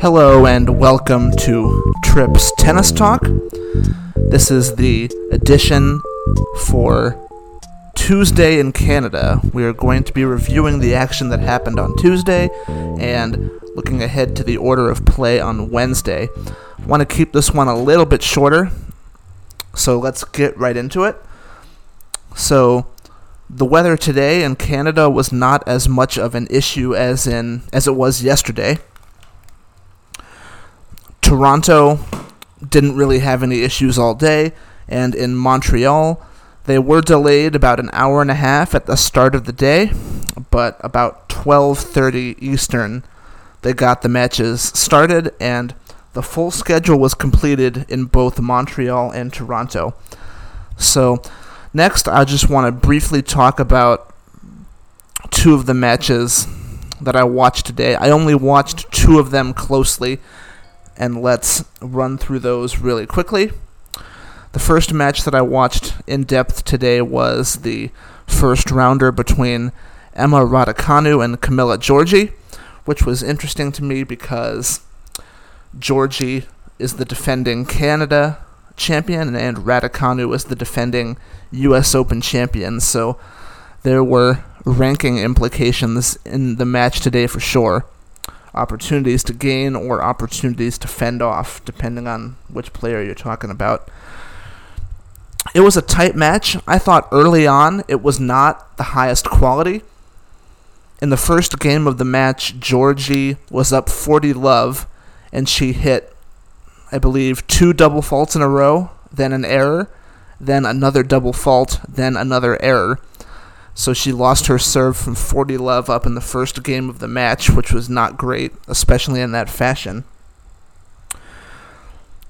Hello and welcome to Trips Tennis Talk. This is the edition for Tuesday in Canada. We are going to be reviewing the action that happened on Tuesday and looking ahead to the order of play on Wednesday. I want to keep this one a little bit shorter, so let's get right into it. So, the weather today in Canada was not as much of an issue as in as it was yesterday. Toronto didn't really have any issues all day, and in Montreal, they were delayed about an hour and a half at the start of the day, but about 12:30 Eastern, they got the matches started and the full schedule was completed in both Montreal and Toronto. So, next I just want to briefly talk about two of the matches that I watched today. I only watched two of them closely and let's run through those really quickly. The first match that I watched in depth today was the first rounder between Emma Raducanu and Camila Giorgi, which was interesting to me because Giorgi is the defending Canada champion and Raducanu is the defending U.S. Open champion. So there were ranking implications in the match today for sure opportunities to gain or opportunities to fend off, depending on which player you're talking about. It was a tight match. I thought early on it was not the highest quality. In the first game of the match, Giorgi was up 40 love, and she hit, I believe, two double faults in a row, then an error, then another double fault, then another error. So she lost her serve from 40 love up in the first game of the match, which was not great, especially in that fashion.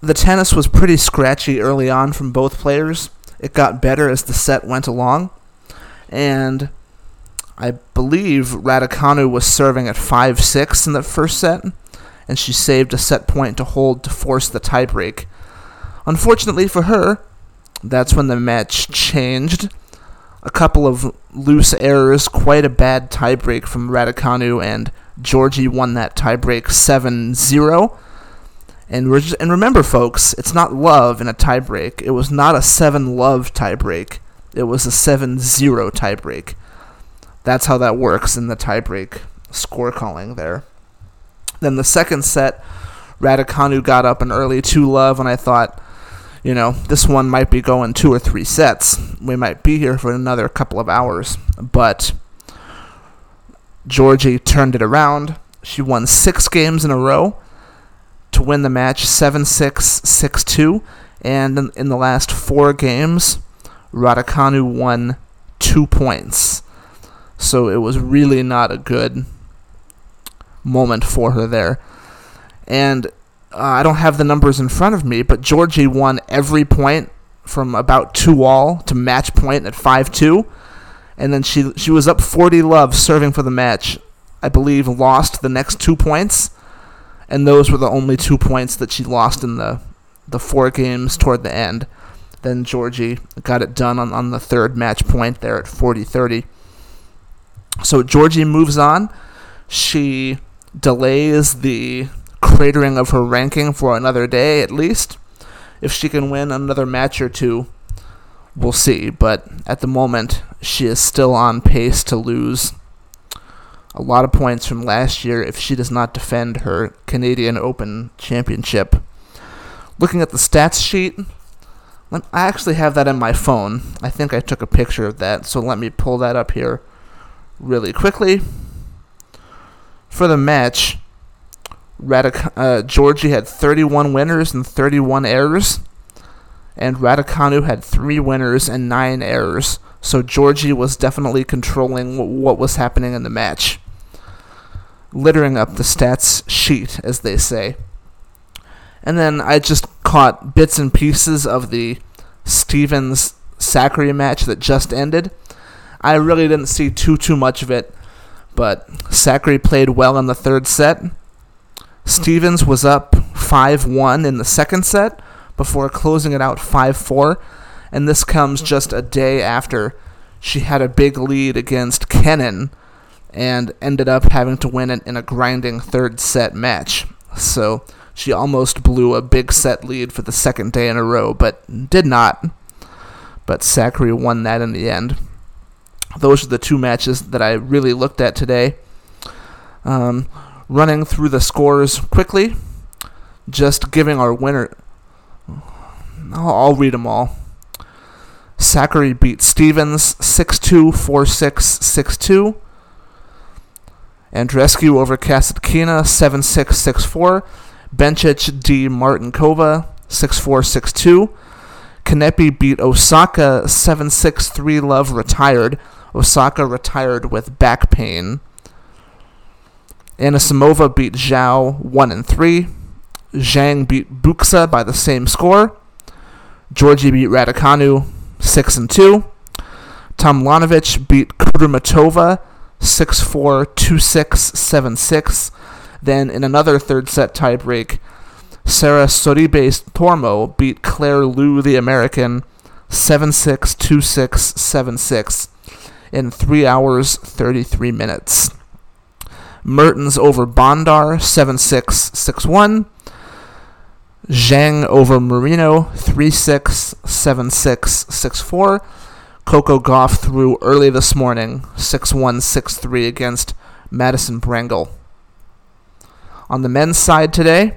The tennis was pretty scratchy early on from both players. It got better as the set went along. And I believe Raducanu was serving at 5 6 in the first set, and she saved a set point to hold to force the tiebreak. Unfortunately for her, that's when the match changed a couple of loose errors, quite a bad tiebreak from Raducanu, and Giorgi won that tiebreak 7 0. And, just, and remember, folks, it's not love in a tiebreak. It was not a 7 love tiebreak, it was a 7 0 tiebreak. That's how that works in the tiebreak score calling there. Then the second set, Raducanu got up an early 2 love, and I thought, you know, this one might be going two or three sets. We might be here for another couple of hours. But Giorgi turned it around. She won six games in a row to win the match 7 6, 6 2. And in, the last four games, Raducanu won two points. So it was really not a good moment for her there. And uh, I don't have the numbers in front of me, but Giorgi won every point from about two all to match point at five two, and then she she was up forty love serving for the match. I believe lost the next two points, and those were the only two points that she lost in the the four games toward the end. Then Giorgi got it done on, on the third match point there at 40-30. So Giorgi moves on. She delays the cratering of her ranking for another day at least. If she can win another match or two, we'll see. But at the moment, she is still on pace to lose a lot of points from last year if she does not defend her Canadian Open Championship. Looking at the stats sheet, I actually have that in my phone. I think I took a picture of that, so let me pull that up here really quickly. For the match, Radic- uh, Giorgi had 31 winners and 31 errors, and Raducanu had three winners and nine errors. So Giorgi was definitely controlling w- what was happening in the match, littering up the stats sheet, as they say. And then I just caught bits and pieces of the Stevens Sakkari match that just ended. I really didn't see too too much of it, but Sakkari played well in the third set Stevens was up 5 1 in the second set before closing it out 5 4, and this comes just a day after she had a big lead against Kenin and ended up having to win it in a grinding third set match. so she almost blew a big set lead for the second day in a row, but did not. But Sakkari won that in the end. Those are the two matches that I really looked at today. Um, running through the scores quickly, just giving our winner. I'll, I'll read them all. Sakkari beat Stevens 6 2, 4 6, 6 2. Andreescu over Kasatkina 7 6, 6 4. Bencic D. Martinkova 6 4, 6 2. Kanepi beat Osaka 7 6 3 love retired. Osaka retired with back pain. Anisimova beat Zhao 1 and 3. Zhang beat Bucsa by the same score. Giorgi beat Raducanu 6 and 2. Tomljanovic beat Kudermetova 6 4 2 6 7 6. Then in another third set tiebreak, Sarah Sorribes Tormo beat Claire Liu, the American, 7 6 2 6 7 6 in 3 hours 33 minutes. Mertens over Bondar 7 6 6 1. Zhang over Marino 3 6 7 6 6 4. Coco Gauff through early this morning 6 1 6 3 against Madison Brengle. On the men's side today,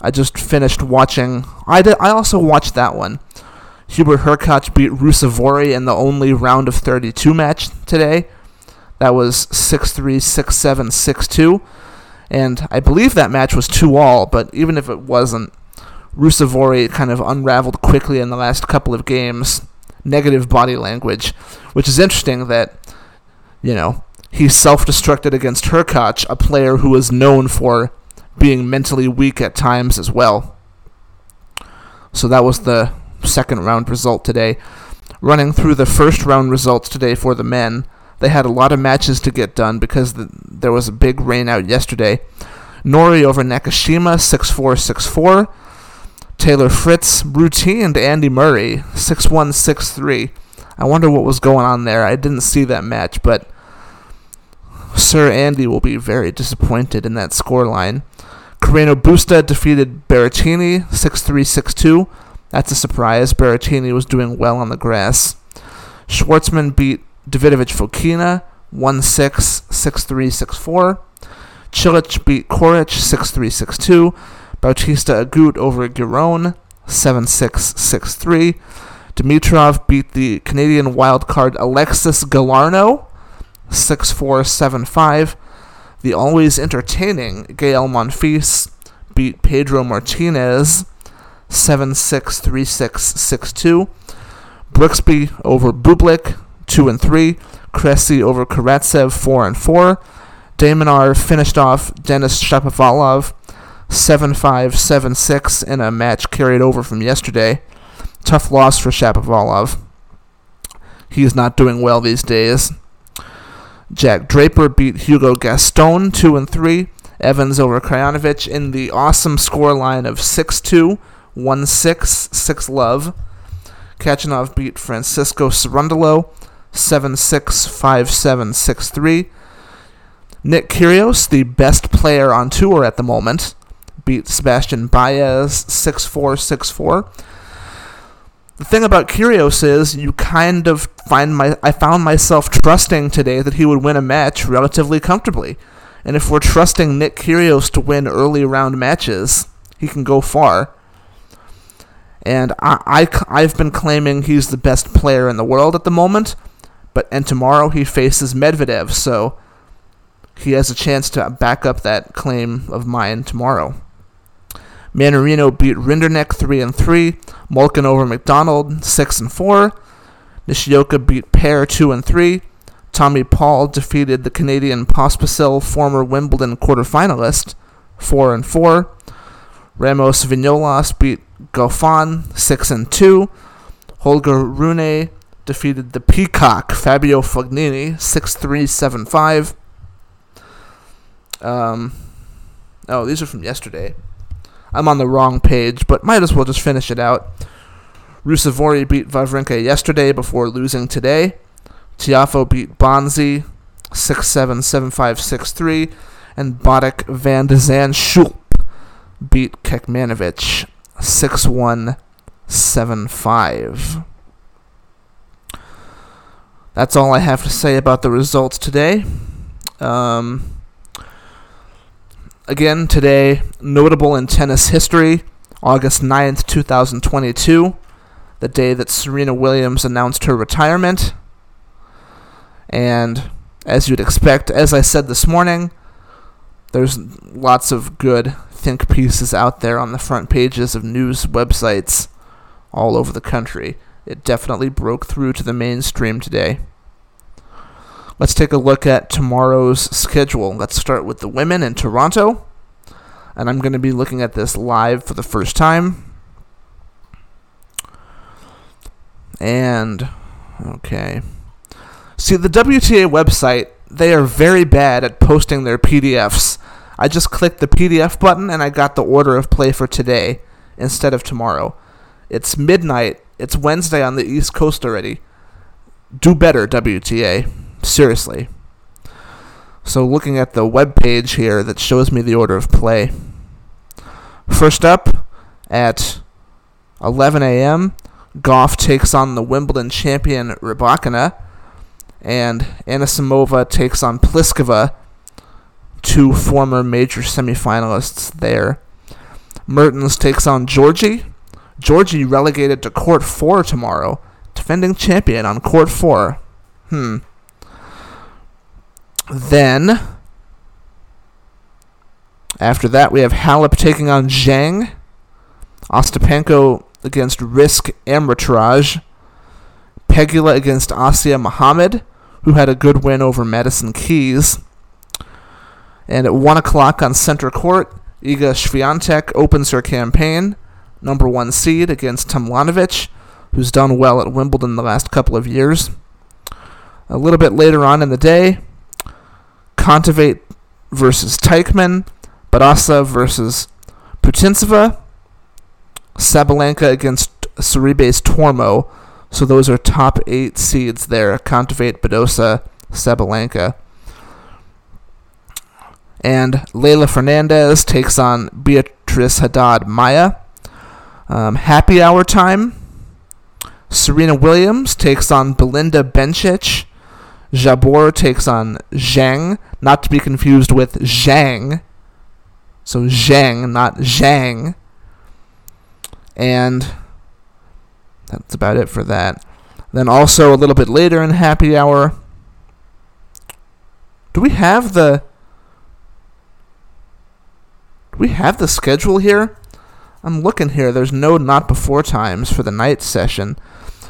I just finished watching. I did. I also watched that one. Hubert Hurkacz beat Ruusuvuori in the only round of 32 match today. That was 6-3, 6-7, 6-2. And I believe that match was 2 all, but even if it wasn't, Ruusuvuori kind of unraveled quickly in the last couple of games. Negative body language, which is interesting that, you know, he self-destructed against Hurkacz, a player who is known for being mentally weak at times as well. So that was the second round result today. Running through the first round results today for the men, they had a lot of matches to get done because the, there was a big rain out yesterday. Norrie over Nakashima, 6 4 6 4. Taylor Fritz routined Andy Murray, 6 1 6 3. I wonder what was going on there. I didn't see that match, but Sir Andy will be very disappointed in that scoreline. Carreno Busta defeated Berrettini 6 3 6 2. That's a surprise. Berrettini was doing well on the grass. Schwartzman beat Davidovich Fokina 1 6 6 3 6 4. Cilic beat Coric 6 3 6 2. Bautista Agut over Giron 7 6 6 3. Dimitrov beat the Canadian wildcard Alexis Galarneau 6 4 7 5. The always entertaining Gael Monfils beat Pedro Martinez 7 6 3 6 6 2. Brooksby over Bublik 2 and 3. Cressy over Karatsev 4 and 4. De finished off Denis Shapovalov 7 5 7 6 in a match carried over from yesterday. Tough loss for Shapovalov. He is not doing well these days. Jack Draper beat Hugo Gaston 2 and 3. Evans over Krajinovic in the awesome score line of 6 2, 1 6, 6 love. Khachanov beat Francisco Cerundolo 7 6, 5 7, 6 3. Nick Kyrgios, the best player on tour at the moment, beat Sebastian Baez 6 4, 6 4 the thing about Kyrgios is you kind of find my I found myself trusting today that he would win a match relatively comfortably. And if we're trusting Nick Kyrgios to win early round matches, he can go far. And I, I, I've been claiming he's the best player in the world at the moment, but and tomorrow he faces Medvedev, so he has a chance to back up that claim of mine tomorrow. Mannarino beat Rinderknech 3 and 3. Molcan over McDonald 6 and 4. Nishioka beat Paire 2 and 3. Tommy Paul defeated the Canadian Pospisil former Wimbledon quarterfinalist 4 and 4. Ramos Vinolas beat Goffin 6 and 2. Holger Rune defeated the Peacock Fabio Fognini 6 3 7 5. Um, oh, these are from yesterday. I'm on the wrong page, but might as well just finish it out. Ruusuvuori beat Wawrinka yesterday before losing today. Tiafoe beat Bonzi 6-7, 7-5, 6-3. And Botic van de Zandschulp beat Kekmanovic 6 1 7 5. That's all I have to say about the results today. Um, again, today, notable in tennis history, August 9th, 2022, the day that Serena Williams announced her retirement. And as you'd expect, as I said this morning, there's lots of good think pieces out there on the front pages of news websites all over the country. It definitely broke through to the mainstream today. Let's take a look at tomorrow's schedule. Let's start with the women in Toronto. And I'm going to be looking at this live for the first time. And, okay. See, the WTA website, they are very bad at posting their PDFs. I just clicked the PDF button and I got the order of play for today instead of tomorrow. It's midnight. It's Wednesday on the East Coast already. Do better, WTA. Seriously. So, looking at the web page here that shows me the order of play. First up, at 11 a.m., Gauff takes on the Wimbledon champion Rybakina, and Anisimova takes on Pliskova, two former major semifinalists there. Mertens takes on Giorgi, Giorgi relegated to court four tomorrow, defending champion on court four. Hmm. Then, after that, we have Halep taking on Zhang. Ostapenko against Risk Amritraj. Pegula against Asia Muhammad, who had a good win over Madison Keys. And at 1 o'clock on center court, Iga Swiatek opens her campaign number one seed against Tomljanovic, who's done well at Wimbledon the last couple of years. A little bit later on in the day, Kontaveit versus Teichmann, Badosa versus Putintseva, Sabalenka against Sorribes Tormo. So those are top eight seeds there. Kontaveit, Badosa, Sabalenka. And Leylah Fernandez takes on Beatriz Haddad Maia. Um, happy hour time. Serena Williams takes on Belinda Bencic. Jabeur takes on Zhang, not to be confused with Zhang. So Zhang, not Zhang. And that's about it for that. Then also a little bit later in happy hour. Do we have the Do we have the schedule here? I'm looking here. There's no not before times for the night session.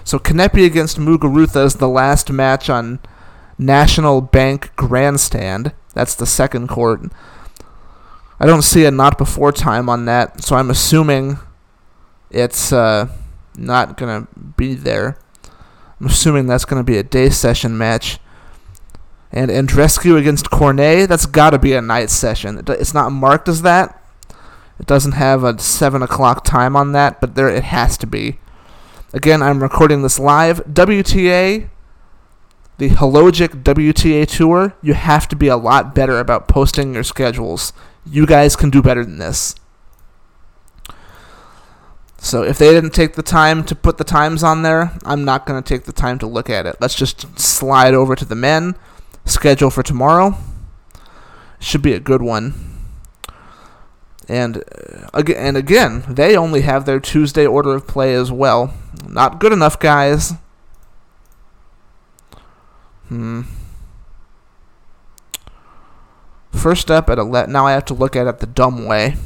So Kanepi against Muguruza is the last match on National Bank Grandstand. That's the second court. I don't see a not before time on that, so I'm assuming it's uh, not going to be there. I'm assuming that's going to be a day session match. And Andreescu against Cornet, that's got to be a night session. It's not marked as that, it doesn't have a 7 o'clock time on that, but there it has to be. Again, I'm recording this live. WTA, the Hologic WTA Tour, you have to be a lot better about posting your schedules. You guys can do better than this. So if they didn't take the time to put the times on there, I'm not going to take the time to look at it. Let's just slide over to the men. Schedule for tomorrow. Should be a good one. And uh, again, and again, they only have their Tuesday order of play as well. Not good enough, guys. Hmm. First up at 11. Now I have to look at it the dumb way.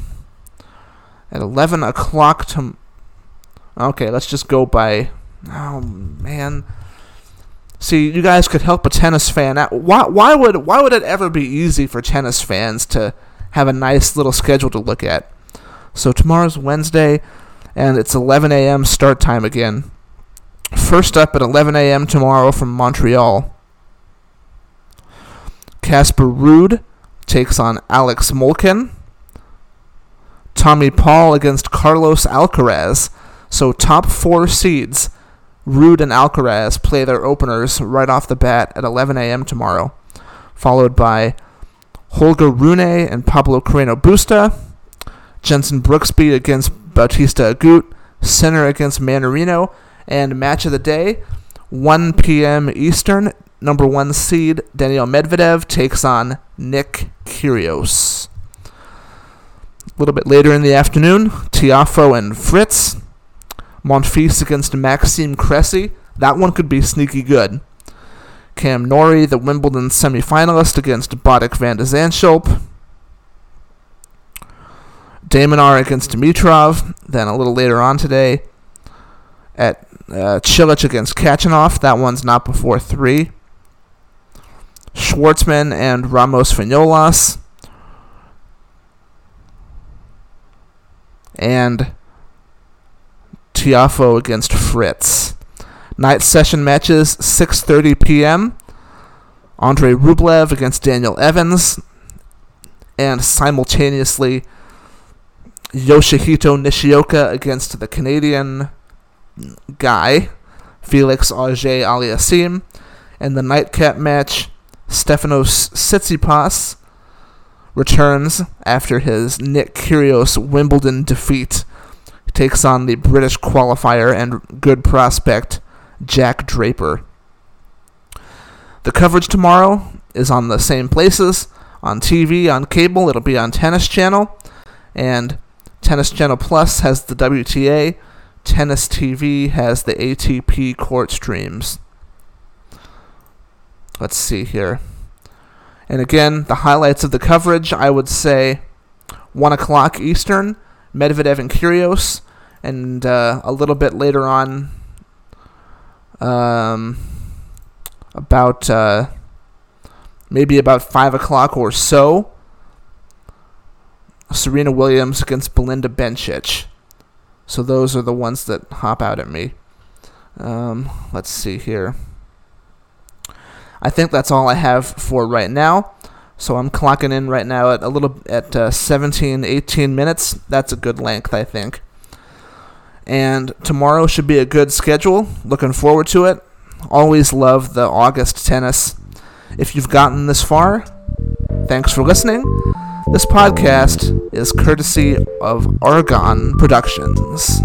At 11 o'clock to. Okay, let's just go by. Oh man. See, you guys could help a tennis fan out. Why? Why would? Why would it ever be easy for tennis fans to? Have a nice little schedule to look at. So tomorrow's Wednesday, and it's 11 a.m. start time again. First up at 11 a.m. tomorrow from Montreal. Casper Ruud takes on Alex Molcan. Tommy Paul against Carlos Alcaraz. So top four seeds, Ruud and Alcaraz play their openers right off the bat at 11 a.m. tomorrow, followed by Holger Rune and Pablo Carreno Busta. Jensen Brooksby against Bautista Agut, Center against Mannarino, and match of the day, 1 p.m. Eastern, number one seed Daniil Medvedev takes on Nick Kyrgios. A little bit later in the afternoon, Tiafoe and Fritz. Monfils against Maxime Cressy. That one could be sneaky good. Cam Norrie, the Wimbledon semifinalist, against Botic van de Zandschulp. de Minaur against Dimitrov. Then a little later on today, at uh, Cilic against Khachanov. That one's not before 3. Schwartzman and Ramos Vinolas. And Tiafoe against Fritz. Night session matches 6:30 p.m. Andre Rublev against Daniel Evans, and simultaneously Yoshihito Nishioka against the Canadian guy Felix Auger Aliassime, and the nightcap match Stefanos Tsitsipas returns after his Nick Kyrgios Wimbledon defeat. Takes on the British qualifier and good prospect Jack Draper. The coverage tomorrow is on the same places on TV, on cable. It'll be on Tennis Channel, and Tennis Channel Plus has the WTA. Tennis TV has the ATP court streams. Let's see here. And again, the highlights of the coverage, I would say 1 o'clock Eastern, Medvedev and Kyrgios, and uh, a little bit later on, um, about uh, maybe about 5 o'clock or so, Serena Williams against Belinda Bencic. So those are the ones that hop out at me. Um, let's see here. I think that's all I have for right now. So I'm clocking in right now at a little at uh, 17, 18 minutes. That's a good length, I think. And tomorrow should be a good schedule. Looking forward to it. Always love the August tennis. If you've gotten this far, thanks for listening. This podcast is courtesy of Argon Productions.